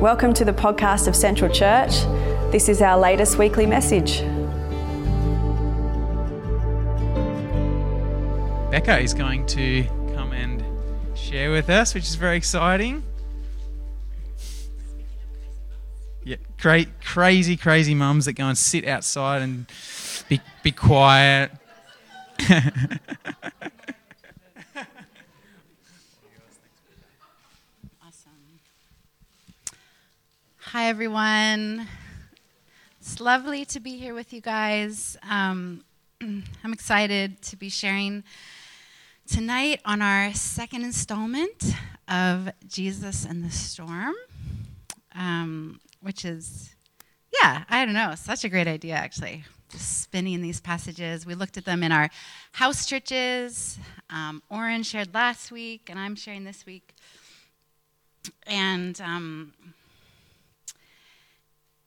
Welcome to the podcast of Central Church. This is our latest weekly message. Becca is going to come and share with us, which is very exciting. Yeah, cra- crazy, crazy mums that go and sit outside and be, be quiet. Hi, everyone. It's lovely to be here with you guys. Um, I'm excited to be sharing tonight on our second installment of Jesus and the Storm, um, which is, yeah, I don't know, such a great idea, actually. Just spinning these passages. We looked at them in our house churches. Um, Oren shared last week, and I'm sharing this week. And um,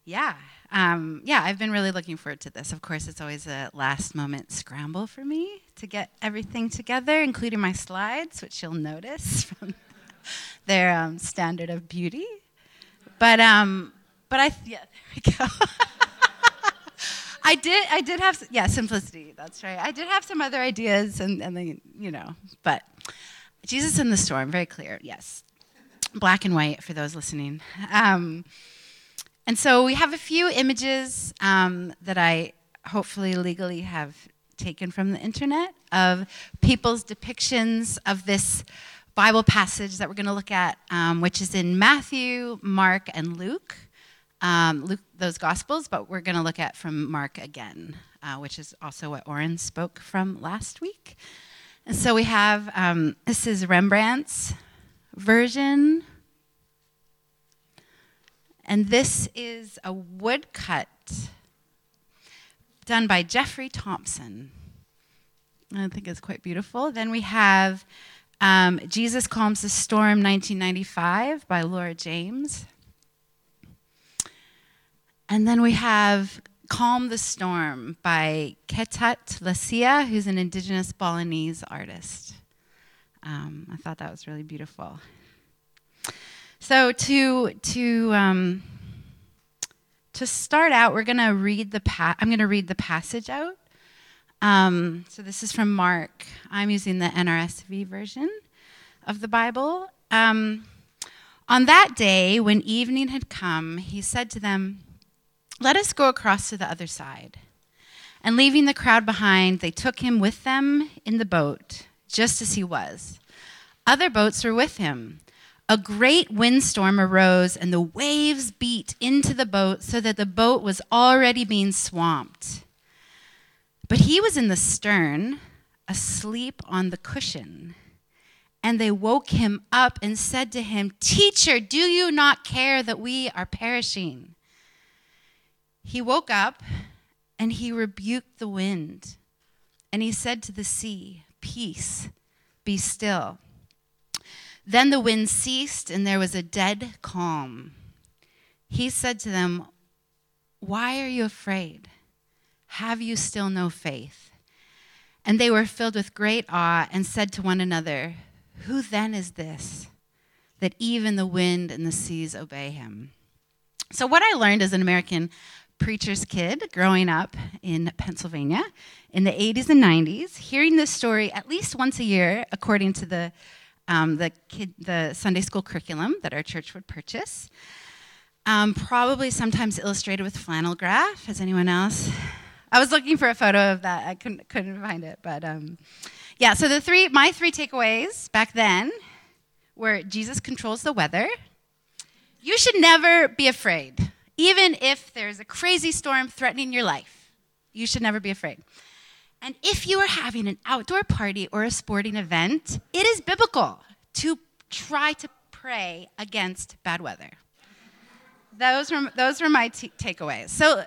yeah, um, yeah, I've been really looking forward to this. Of course, it's always a last moment scramble for me to get everything together, including my slides, which you'll notice from their um, standard of beauty. But um, but I yeah, there we go. I did I did have yeah simplicity. That's right. I did have some other ideas, and and then you know, but Jesus in the storm, very clear. Yes, black and white for those listening. Um, and so we have a few images um, that I hopefully legally have taken from the internet of people's depictions of this Bible passage that we're going to look at, um, which is in Matthew, Mark, and Luke. Um, Luke, those Gospels, but we're going to look at from Mark again, uh, which is also what Oren spoke from last week. And so we have um, this is Rembrandt's version and this is a woodcut done by Jeffrey Thompson. I think it's quite beautiful. Then we have um, Jesus Calms the Storm 1995 by Laura James. And then we have Calm the Storm by Ketut Lasia, who's an indigenous Balinese artist. Um, I thought that was really beautiful. So to to um, to start out, we're going to read the pa- I'm going to read the passage out. Um, so this is from Mark. I'm using the NRSV version of the Bible. Um, on that day, when evening had come, he said to them, "Let us go across to the other side." And leaving the crowd behind, they took him with them in the boat, just as he was. Other boats were with him. A great windstorm arose, and the waves beat into the boat so that the boat was already being swamped. But he was in the stern, asleep on the cushion. And they woke him up and said to him, Teacher, do you not care that we are perishing? He woke up and he rebuked the wind. And he said to the sea, Peace, be still. Then the wind ceased, and there was a dead calm. He said to them, Why are you afraid? Have you still no faith? And they were filled with great awe and said to one another, Who then is this, that even the wind and the seas obey him? So, what I learned as an American preacher's kid growing up in Pennsylvania in the 80s and 90s, hearing this story at least once a year, according to the um, the, kid, the Sunday school curriculum that our church would purchase. Um, probably sometimes illustrated with flannel graph. Has anyone else? I was looking for a photo of that. I couldn't, couldn't find it, but um, yeah. So the three, my three takeaways back then were Jesus controls the weather. You should never be afraid, even if there's a crazy storm threatening your life. You should never be afraid. And if you are having an outdoor party or a sporting event, it is biblical to try to pray against bad weather. Those were, those were my t- takeaways. So,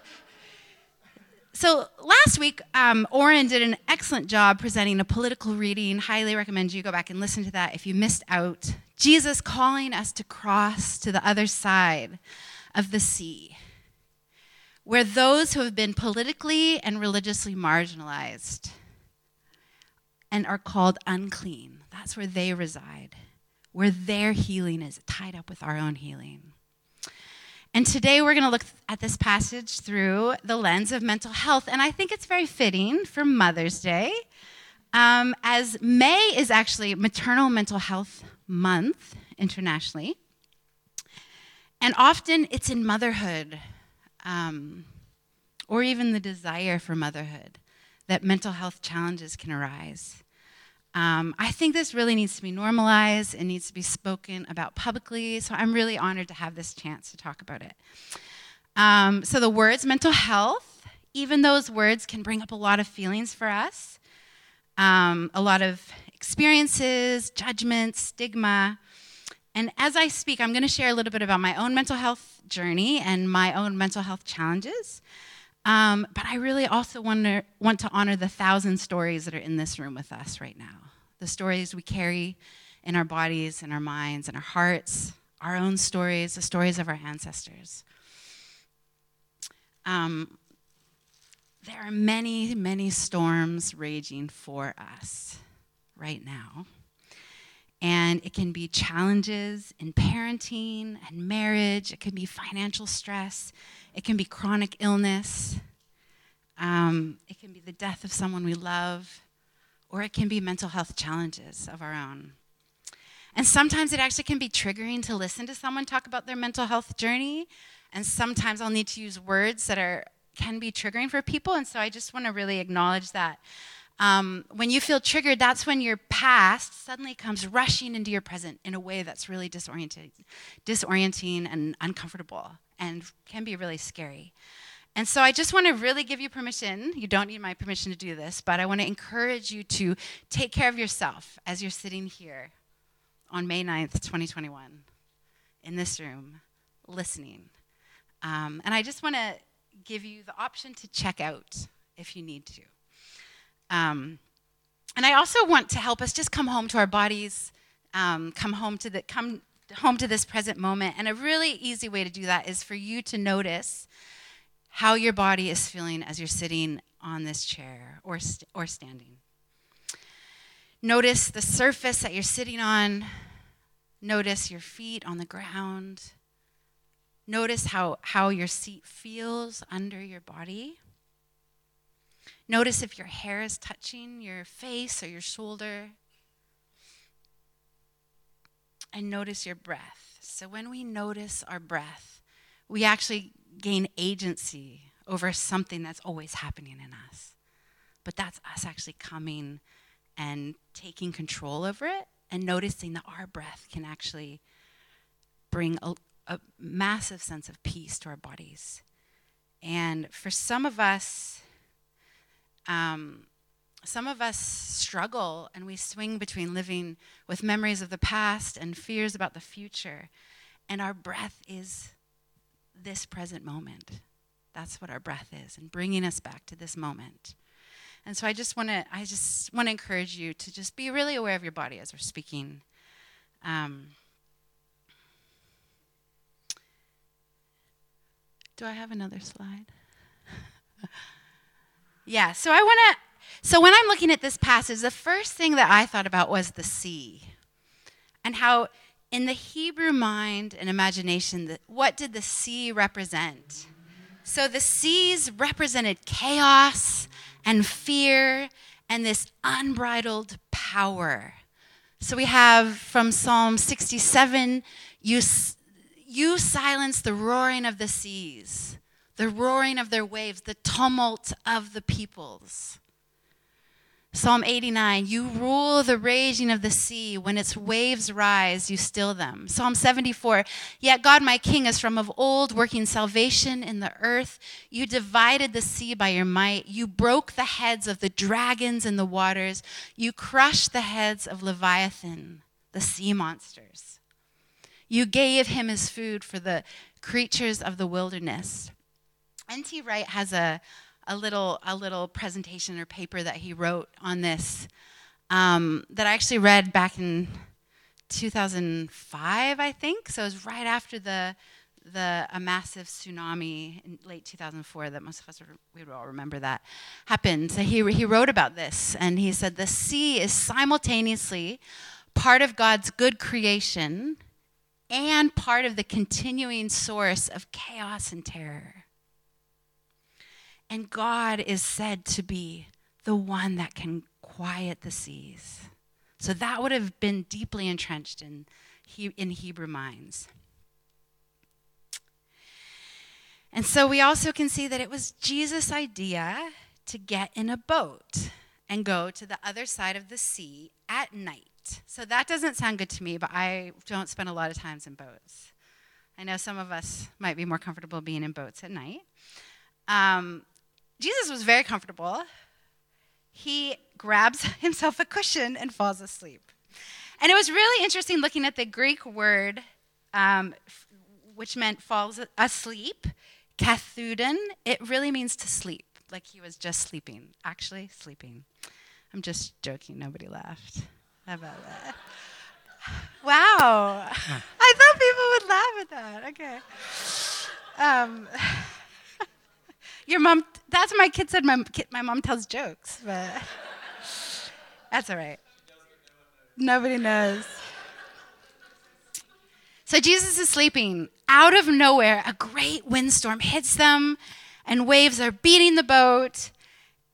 so last week, um, Oren did an excellent job presenting a political reading. Highly recommend you go back and listen to that if you missed out. Jesus calling us to cross to the other side of the sea where those who have been politically and religiously marginalized and are called unclean, that's where they reside, where their healing is tied up with our own healing. And today we're going to look at this passage through the lens of mental health. And I think it's very fitting for Mother's Day, um, as May is actually Maternal Mental Health Month internationally. And often it's in motherhood um, or even the desire for motherhood that mental health challenges can arise. Um, I think this really needs to be normalized. It needs to be spoken about publicly. So I'm really honored to have this chance to talk about it. Um, so the words mental health, even those words can bring up a lot of feelings for us, um, a lot of experiences, judgments, stigma. And as I speak, I'm going to share a little bit about my own mental health journey and my own mental health challenges. Um, but I really also wonder, want to honor the thousand stories that are in this room with us right now. The stories we carry in our bodies in our minds in our hearts, our own stories, the stories of our ancestors. Um, there are many, many storms raging for us right now. And it can be challenges in parenting and marriage, it can be financial stress, it can be chronic illness. Um, it can be the death of someone we love. Or it can be mental health challenges of our own. And sometimes it actually can be triggering to listen to someone talk about their mental health journey. And sometimes I'll need to use words that are can be triggering for people. And so I just want to really acknowledge that. Um, when you feel triggered, that's when your past suddenly comes rushing into your present in a way that's really disorienting, disorienting and uncomfortable and can be really scary. And so I just want to really give you permission. You don't need my permission to do this, but I want to encourage you to take care of yourself as you're sitting here on May 9th, 2021, in this room, listening. Um, and I just want to give you the option to check out if you need to. Um, and I also want to help us just come home to our bodies, um, come home to the come home to this present moment. And a really easy way to do that is for you to notice how your body is feeling as you're sitting on this chair or, st- or standing. Notice the surface that you're sitting on. Notice your feet on the ground. Notice how, how your seat feels under your body. Notice if your hair is touching your face or your shoulder and notice your breath. So when we notice our breath, we actually gain agency over something that's always happening in us. But that's us actually coming and taking control over it and noticing that our breath can actually bring a, a massive sense of peace to our bodies. And for some of us, um, some of us struggle and we swing between living with memories of the past and fears about the future. And our breath is this present moment. That's what our breath is, and bringing us back to this moment. And so I just want to, I just want to encourage you to just be really aware of your body as we're speaking. Um, do I have another slide? yeah. So I want to so when I'm looking at this passage, the first thing that I thought about was the sea and how in the Hebrew mind and imagination, what did the sea represent? So the seas represented chaos and fear and this unbridled power. So we have from Psalm 67 you, you silence the roaring of the seas, the roaring of their waves, the tumult of the peoples. Psalm 89, you rule the raging of the sea. When its waves rise, you still them. Psalm 74, yet God my King is from of old, working salvation in the earth. You divided the sea by your might. You broke the heads of the dragons in the waters. You crushed the heads of Leviathan, the sea monsters. You gave him his food for the creatures of the wilderness. N.T. Wright has a a little a little presentation or paper that he wrote on this um, that I actually read back in 2005, I think. So it was right after the the a massive tsunami in late 2004 that most of us we would all remember that happened. So he he wrote about this and he said the sea is simultaneously part of God's good creation and part of the continuing source of chaos and terror. And God is said to be the one that can quiet the seas. So that would have been deeply entrenched in, in Hebrew minds. And so we also can see that it was Jesus' idea to get in a boat and go to the other side of the sea at night. So that doesn't sound good to me, but I don't spend a lot of times in boats. I know some of us might be more comfortable being in boats at night. Um, Jesus was very comfortable. He grabs himself a cushion and falls asleep. And it was really interesting looking at the Greek word, um, f- which meant falls asleep, kathuden. It really means to sleep, like he was just sleeping, actually sleeping. I'm just joking, nobody laughed. How about that? Wow. I thought people would laugh at that. Okay. Um, your mom, that's what my kid said. My, my mom tells jokes, but that's all right. Nobody knows. So Jesus is sleeping. Out of nowhere, a great windstorm hits them, and waves are beating the boat,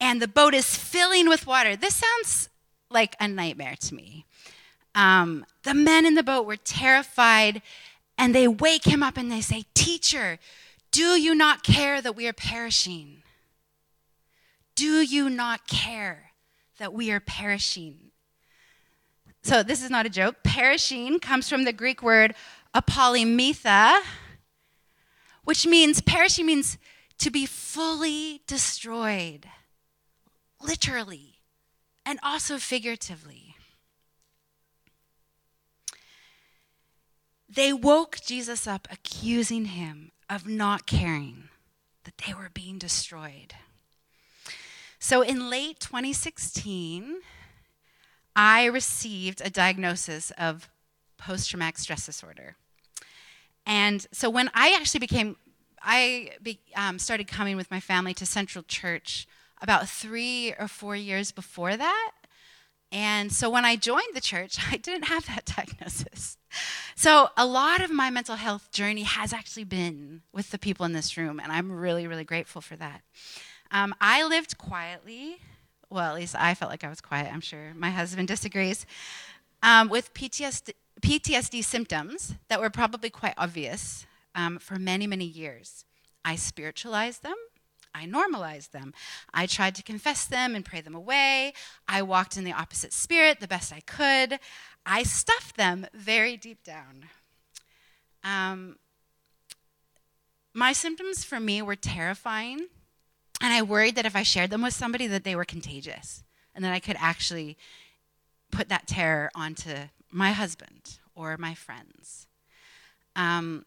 and the boat is filling with water. This sounds like a nightmare to me. Um, the men in the boat were terrified, and they wake him up and they say, Teacher, do you not care that we are perishing? Do you not care that we are perishing? So, this is not a joke. Perishing comes from the Greek word apollymetha, which means perishing means to be fully destroyed, literally and also figuratively. They woke Jesus up, accusing him of not caring that they were being destroyed. So in late 2016, I received a diagnosis of post traumatic stress disorder. And so when I actually became, I be, um, started coming with my family to Central Church about three or four years before that. And so when I joined the church, I didn't have that diagnosis. So a lot of my mental health journey has actually been with the people in this room, and I'm really, really grateful for that. Um, I lived quietly. Well, at least I felt like I was quiet. I'm sure my husband disagrees. Um, with PTSD, PTSD symptoms that were probably quite obvious um, for many, many years. I spiritualized them. I normalized them. I tried to confess them and pray them away. I walked in the opposite spirit the best I could. I stuffed them very deep down. Um, my symptoms for me were terrifying, and I worried that if I shared them with somebody, that they were contagious, and that I could actually put that terror onto my husband or my friends. Um,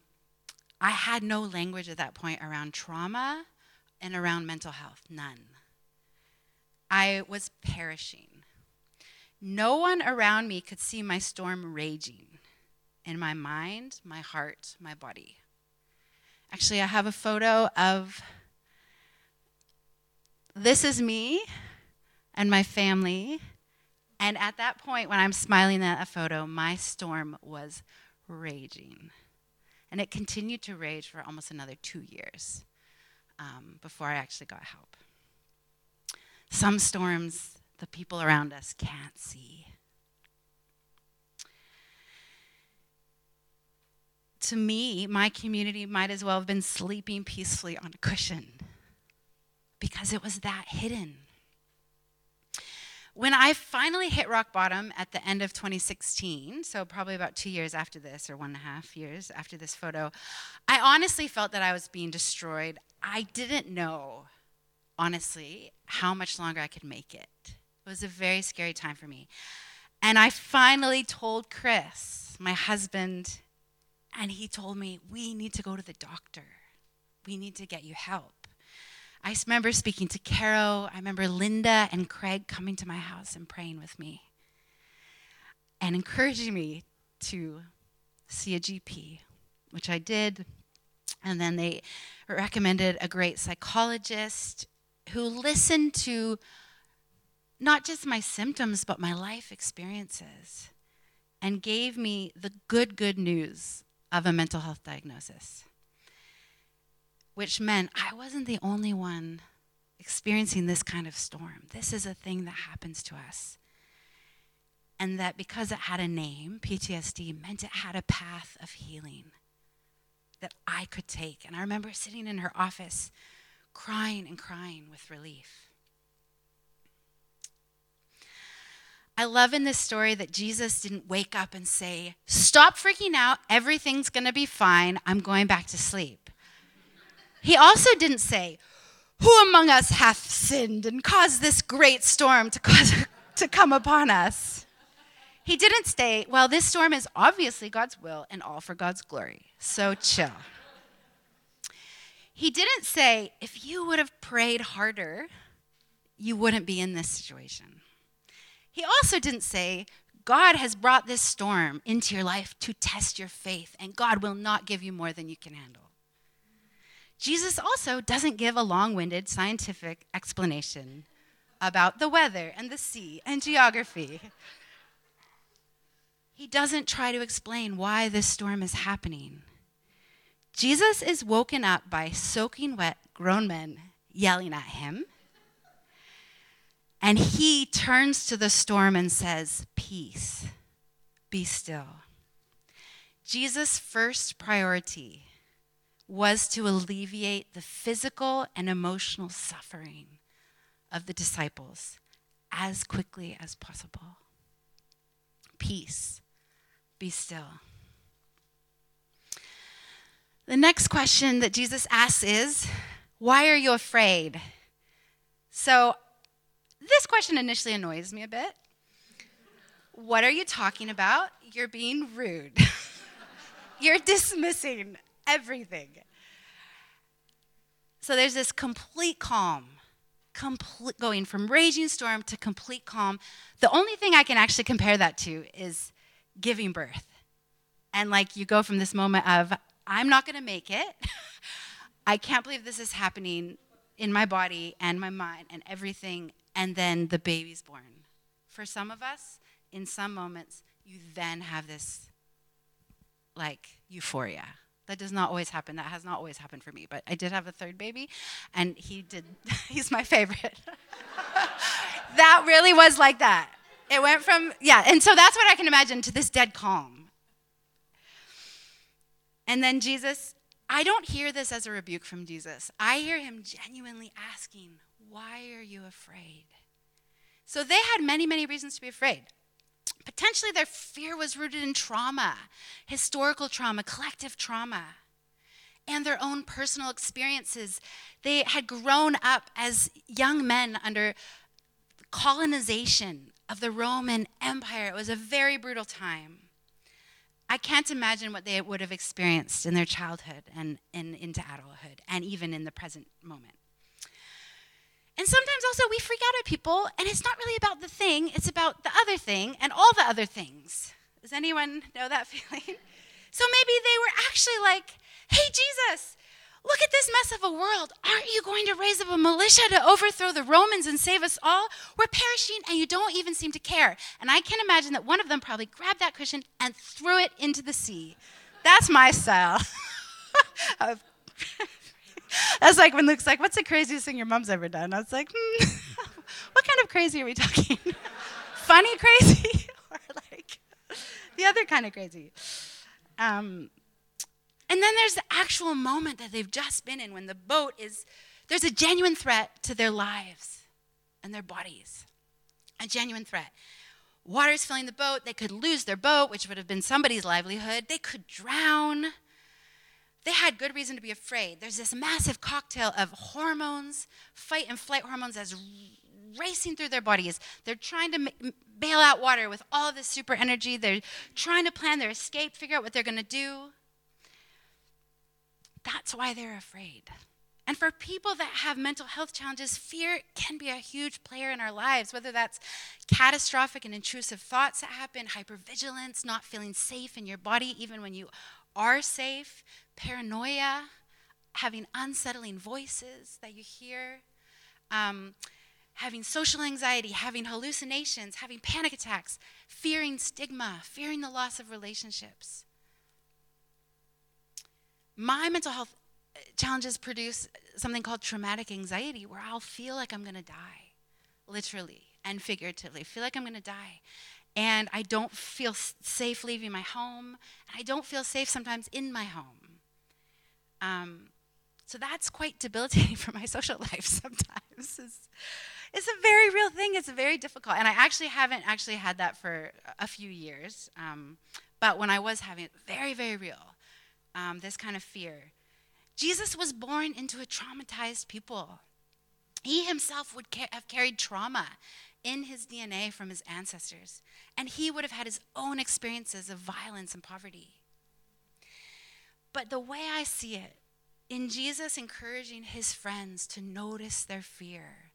I had no language at that point around trauma and around mental health, none. I was perishing. No one around me could see my storm raging in my mind, my heart, my body. Actually, I have a photo of this is me and my family. And at that point, when I'm smiling at a photo, my storm was raging. And it continued to rage for almost another two years um, before I actually got help. Some storms the people around us can't see. To me, my community might as well have been sleeping peacefully on a cushion because it was that hidden. When I finally hit rock bottom at the end of 2016, so probably about two years after this, or one and a half years after this photo, I honestly felt that I was being destroyed. I didn't know, honestly, how much longer I could make it. It was a very scary time for me. And I finally told Chris, my husband, and he told me, We need to go to the doctor. We need to get you help. I remember speaking to Caro. I remember Linda and Craig coming to my house and praying with me and encouraging me to see a GP, which I did. And then they recommended a great psychologist who listened to not just my symptoms, but my life experiences and gave me the good, good news of a mental health diagnosis, which meant I wasn't the only one experiencing this kind of storm. This is a thing that happens to us. And that because it had a name, PTSD, meant it had a path of healing that I could take. And I remember sitting in her office crying and crying with relief. I love in this story that Jesus didn't wake up and say, Stop freaking out. Everything's going to be fine. I'm going back to sleep. He also didn't say, Who among us hath sinned and caused this great storm to, cause, to come upon us? He didn't say, Well, this storm is obviously God's will and all for God's glory. So chill. He didn't say, If you would have prayed harder, you wouldn't be in this situation. He also didn't say, God has brought this storm into your life to test your faith, and God will not give you more than you can handle. Jesus also doesn't give a long winded scientific explanation about the weather and the sea and geography. He doesn't try to explain why this storm is happening. Jesus is woken up by soaking wet grown men yelling at him and he turns to the storm and says, Peace, be still. Jesus' first priority was to alleviate the physical and emotional suffering of the disciples as quickly as possible. Peace, be still. The next question that Jesus asks is, Why are you afraid? So this question initially annoys me a bit. What are you talking about? You're being rude. You're dismissing everything. So there's this complete calm, complete, going from raging storm to complete calm. The only thing I can actually compare that to is giving birth. And like you go from this moment of, I'm not going to make it. I can't believe this is happening in my body and my mind and everything and then the baby's born. For some of us, in some moments, you then have this like euphoria. That does not always happen. That has not always happened for me. But I did have a third baby, and he did, he's my favorite. that really was like that. It went from, yeah, and so that's what I can imagine to this dead calm. And then Jesus, I don't hear this as a rebuke from Jesus. I hear him genuinely asking, why are you afraid? So they had many, many reasons to be afraid. Potentially, their fear was rooted in trauma, historical trauma, collective trauma, and their own personal experiences. They had grown up as young men under colonization of the Roman Empire. It was a very brutal time. I can't imagine what they would have experienced in their childhood and, and into adulthood, and even in the present moment. And sometimes also we freak out at people, and it's not really about the thing, it's about the other thing and all the other things. Does anyone know that feeling? So maybe they were actually like, hey, Jesus, look at this mess of a world. Aren't you going to raise up a militia to overthrow the Romans and save us all? We're perishing, and you don't even seem to care. And I can imagine that one of them probably grabbed that cushion and threw it into the sea. That's my style That's like when Luke's like, What's the craziest thing your mom's ever done? I was like, hmm, What kind of crazy are we talking? Funny crazy? or like the other kind of crazy? Um, and then there's the actual moment that they've just been in when the boat is, there's a genuine threat to their lives and their bodies. A genuine threat. Water's filling the boat. They could lose their boat, which would have been somebody's livelihood. They could drown they had good reason to be afraid. There's this massive cocktail of hormones, fight and flight hormones, as racing through their bodies. They're trying to bail out water with all this super energy. They're trying to plan their escape, figure out what they're going to do. That's why they're afraid. And for people that have mental health challenges, fear can be a huge player in our lives, whether that's catastrophic and intrusive thoughts that happen, hypervigilance, not feeling safe in your body, even when you are safe, paranoia, having unsettling voices that you hear, um, having social anxiety, having hallucinations, having panic attacks, fearing stigma, fearing the loss of relationships. My mental health challenges produce something called traumatic anxiety where I'll feel like I'm going to die, literally and figuratively, feel like I'm going to die. And I don't feel safe leaving my home, and I don't feel safe sometimes in my home. Um, so that's quite debilitating for my social life sometimes. It's, it's a very real thing. It's very difficult. And I actually haven't actually had that for a few years. Um, but when I was having it, very, very real, um, this kind of fear. Jesus was born into a traumatized people. He himself would ca- have carried trauma in his DNA from his ancestors, and he would have had his own experiences of violence and poverty. But the way I see it, in Jesus encouraging his friends to notice their fear,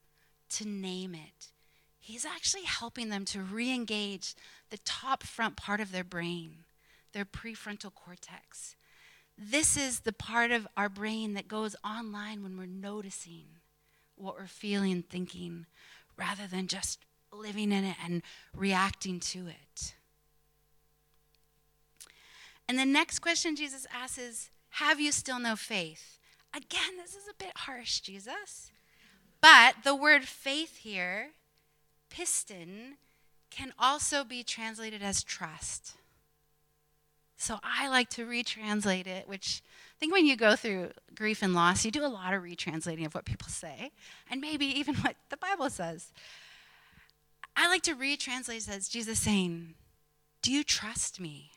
to name it, he's actually helping them to re engage the top front part of their brain, their prefrontal cortex. This is the part of our brain that goes online when we're noticing what we're feeling thinking rather than just living in it and reacting to it. And the next question Jesus asks is Have you still no faith? Again, this is a bit harsh, Jesus. But the word faith here, piston, can also be translated as trust. So I like to retranslate it, which I think when you go through grief and loss, you do a lot of retranslating of what people say, and maybe even what the Bible says. I like to retranslate it as Jesus saying, Do you trust me?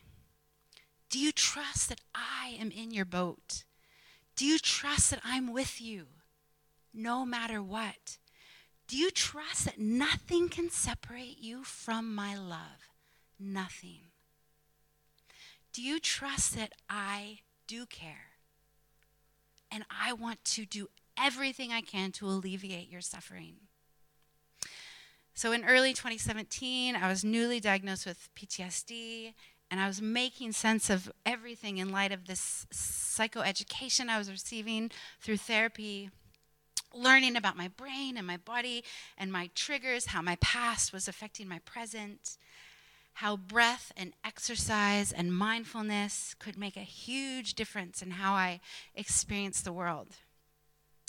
Do you trust that I am in your boat? Do you trust that I'm with you no matter what? Do you trust that nothing can separate you from my love? Nothing. Do you trust that I do care? And I want to do everything I can to alleviate your suffering. So in early 2017, I was newly diagnosed with PTSD, and I was making sense of everything in light of this psychoeducation I was receiving through therapy, learning about my brain and my body and my triggers, how my past was affecting my present, how breath and exercise and mindfulness could make a huge difference in how I experience the world.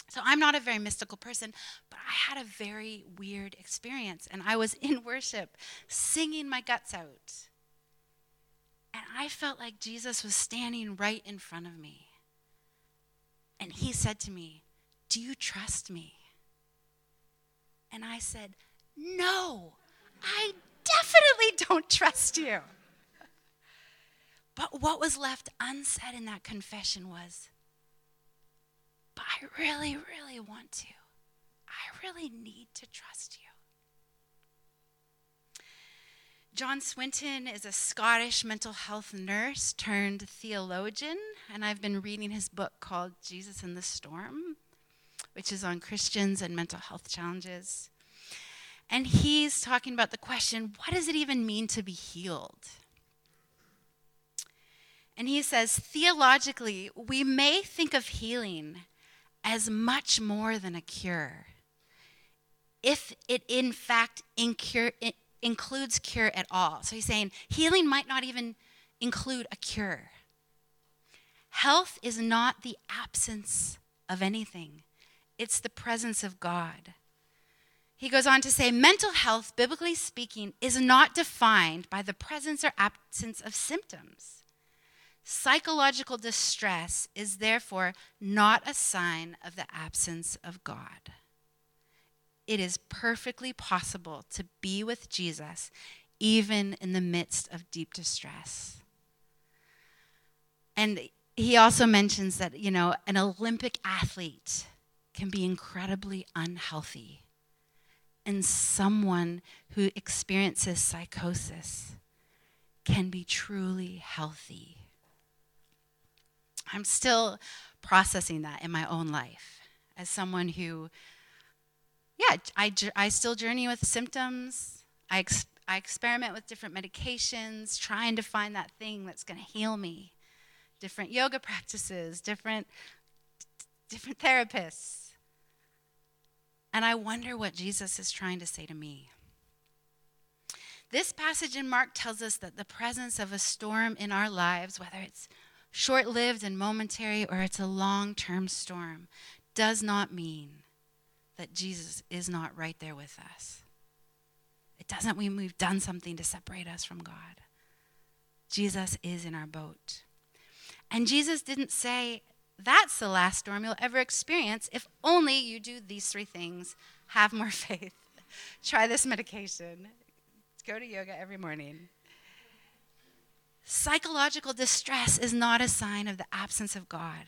So I'm not a very mystical person, but I had a very weird experience. And I was in worship singing my guts out. And I felt like Jesus was standing right in front of me. And he said to me, Do you trust me? And I said, No, I definitely don't trust you. But what was left unsaid in that confession was, but I really, really want to. I really need to trust you. John Swinton is a Scottish mental health nurse turned theologian, and I've been reading his book called Jesus in the Storm, which is on Christians and mental health challenges. And he's talking about the question what does it even mean to be healed? And he says, theologically, we may think of healing as much more than a cure. If it in fact includes cure at all. So he's saying healing might not even include a cure. Health is not the absence of anything, it's the presence of God. He goes on to say mental health, biblically speaking, is not defined by the presence or absence of symptoms. Psychological distress is therefore not a sign of the absence of God. It is perfectly possible to be with Jesus even in the midst of deep distress. And he also mentions that, you know, an Olympic athlete can be incredibly unhealthy. And someone who experiences psychosis can be truly healthy. I'm still processing that in my own life as someone who, yeah, I, I still journey with symptoms. I, ex, I experiment with different medications, trying to find that thing that's going to heal me. Different yoga practices, different, different therapists. And I wonder what Jesus is trying to say to me. This passage in Mark tells us that the presence of a storm in our lives, whether it's short lived and momentary, or it's a long term storm, does not mean that Jesus is not right there with us. It doesn't mean we've done something to separate us from God. Jesus is in our boat. And Jesus didn't say, That's the last storm you'll ever experience if only you do these three things have more faith, try this medication, go to yoga every morning. Psychological distress is not a sign of the absence of God.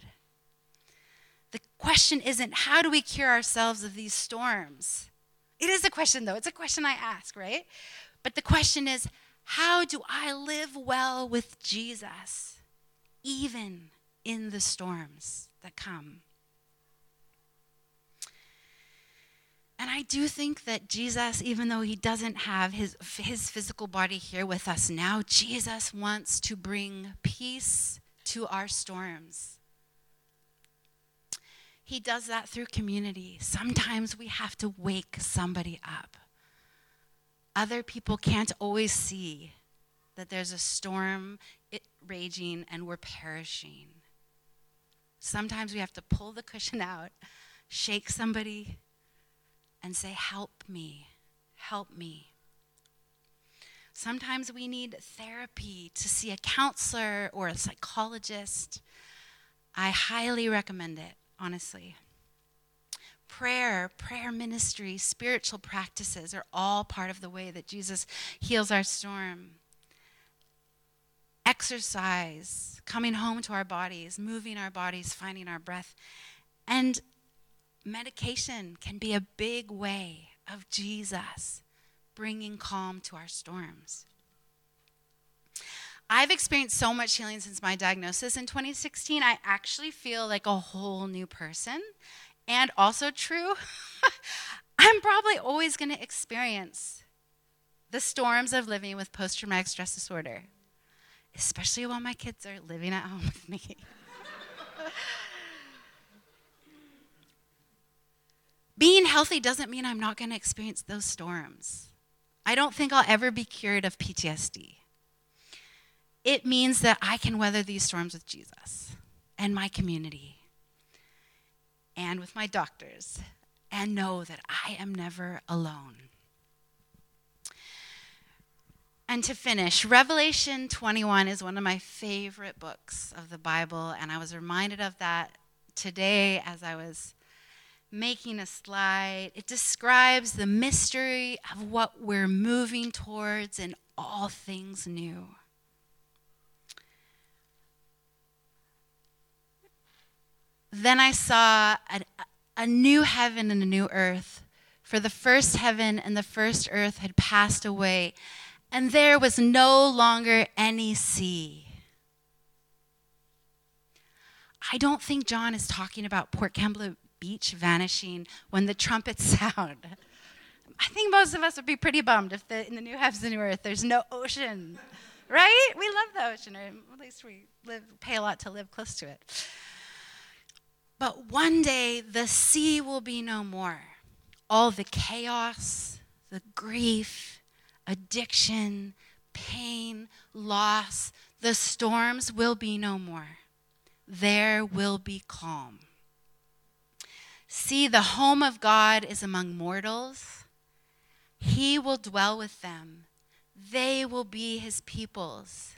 The question isn't how do we cure ourselves of these storms? It is a question, though. It's a question I ask, right? But the question is how do I live well with Jesus, even in the storms that come? And I do think that Jesus, even though he doesn't have his, his physical body here with us now, Jesus wants to bring peace to our storms. He does that through community. Sometimes we have to wake somebody up. Other people can't always see that there's a storm raging and we're perishing. Sometimes we have to pull the cushion out, shake somebody, and say, Help me, help me. Sometimes we need therapy to see a counselor or a psychologist. I highly recommend it, honestly. Prayer, prayer ministry, spiritual practices are all part of the way that Jesus heals our storm. Exercise, coming home to our bodies, moving our bodies, finding our breath, and medication can be a big way of Jesus bringing calm to our storms. I've experienced so much healing since my diagnosis in 2016. I actually feel like a whole new person. And also, true, I'm probably always going to experience the storms of living with post traumatic stress disorder, especially while my kids are living at home with me. Being healthy doesn't mean I'm not going to experience those storms. I don't think I'll ever be cured of PTSD. It means that I can weather these storms with Jesus and my community and with my doctors and know that I am never alone. And to finish, Revelation 21 is one of my favorite books of the Bible, and I was reminded of that today as I was making a slide. It describes the mystery of what we're moving towards in all things new. Then I saw a, a new heaven and a new earth, for the first heaven and the first earth had passed away, and there was no longer any sea. I don't think John is talking about Port Kembla beach vanishing when the trumpets sound. I think most of us would be pretty bummed if the, in the new heavens and new earth there's no ocean, right? We love the ocean, or at least we live, pay a lot to live close to it. But one day the sea will be no more. All the chaos, the grief, addiction, pain, loss, the storms will be no more. There will be calm. See, the home of God is among mortals. He will dwell with them, they will be his peoples.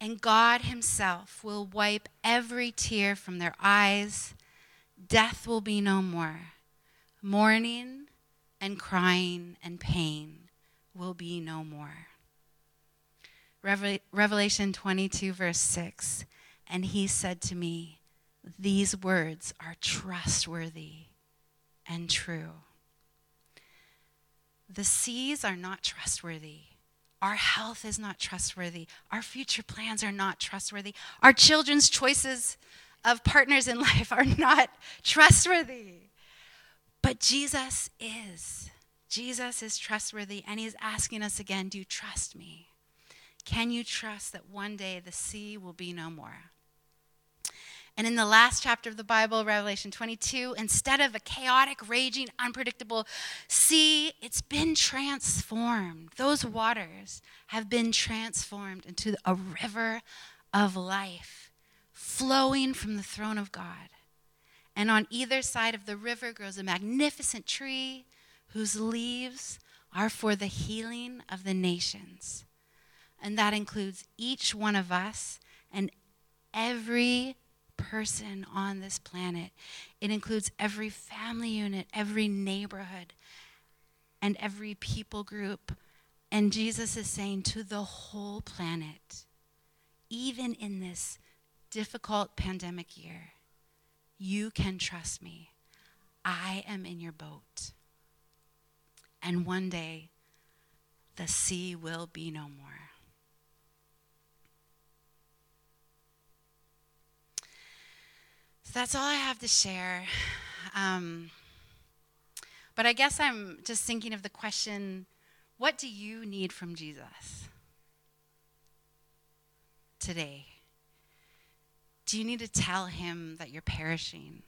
And God himself will wipe every tear from their eyes. Death will be no more. Mourning and crying and pain will be no more. Revelation 22, verse 6 And he said to me, these words are trustworthy and true. The seas are not trustworthy. Our health is not trustworthy. Our future plans are not trustworthy. Our children's choices of partners in life are not trustworthy. But Jesus is. Jesus is trustworthy, and He's asking us again Do you trust me? Can you trust that one day the sea will be no more? And in the last chapter of the Bible, Revelation 22, instead of a chaotic, raging, unpredictable sea, it's been transformed. Those waters have been transformed into a river of life flowing from the throne of God. And on either side of the river grows a magnificent tree whose leaves are for the healing of the nations. And that includes each one of us and every person on this planet. It includes every family unit, every neighborhood, and every people group. And Jesus is saying to the whole planet, even in this difficult pandemic year, you can trust me. I am in your boat. And one day, the sea will be no more. So that's all I have to share. Um, but I guess I'm just thinking of the question what do you need from Jesus today? Do you need to tell him that you're perishing?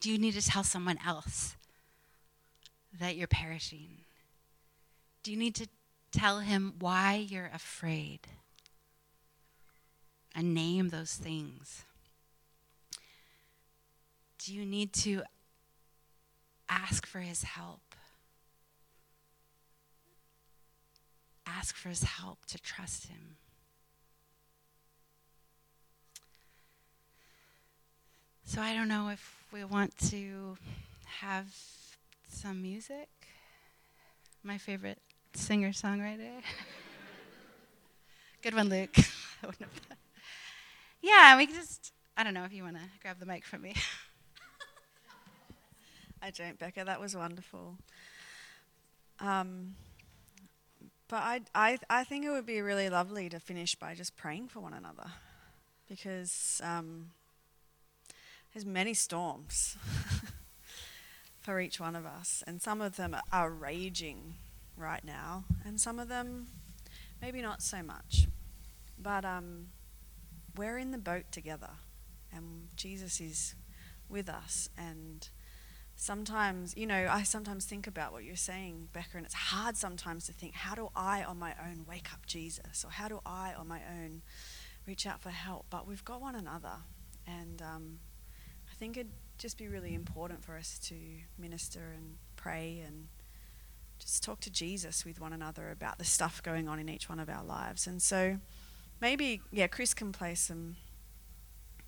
Do you need to tell someone else that you're perishing? Do you need to tell him why you're afraid? And name those things. Do you need to ask for his help? Ask for his help to trust him. So I don't know if we want to have some music. My favorite singer songwriter. Good one, Luke. yeah, we just, I don't know if you want to grab the mic from me. I don't, Becca. That was wonderful. Um, but I, I, I think it would be really lovely to finish by just praying for one another because um, there's many storms for each one of us, and some of them are raging right now, and some of them maybe not so much. But um, we're in the boat together, and Jesus is with us, and sometimes, you know, I sometimes think about what you're saying, Becca, and it's hard sometimes to think, how do I on my own wake up Jesus? Or how do I on my own reach out for help? But we've got one another. And um, I think it'd just be really important for us to minister and pray and just talk to Jesus with one another about the stuff going on in each one of our lives. And so maybe, yeah, Chris can play some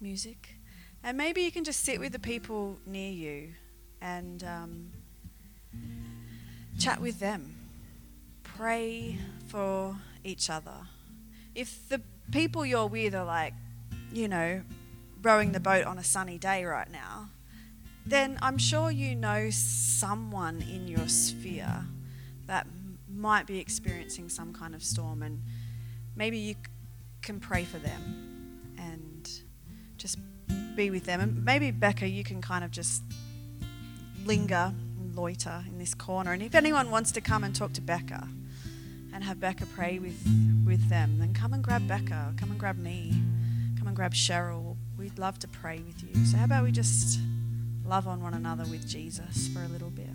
music. And maybe you can just sit with the people near you and um, chat with them. Pray for each other. If the people you're with are like, you know, rowing the boat on a sunny day right now, then I'm sure you know someone in your sphere that might be experiencing some kind of storm, and maybe you can pray for them and just be with them. And maybe, Becca, you can kind of just linger and loiter in this corner. And if anyone wants to come and talk to Becca and have Becca pray with, with them, then come and grab Becca, come and grab me, come and grab Cheryl. We'd love to pray with you. So, how about we just love on one another with Jesus for a little bit?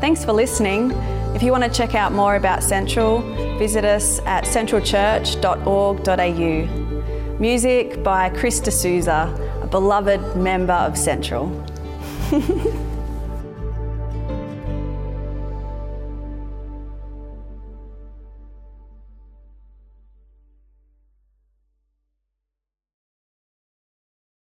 Thanks for listening. If you want to check out more about Central, visit us at centralchurch.org.au. Music by Chris D'Souza, a beloved member of Central.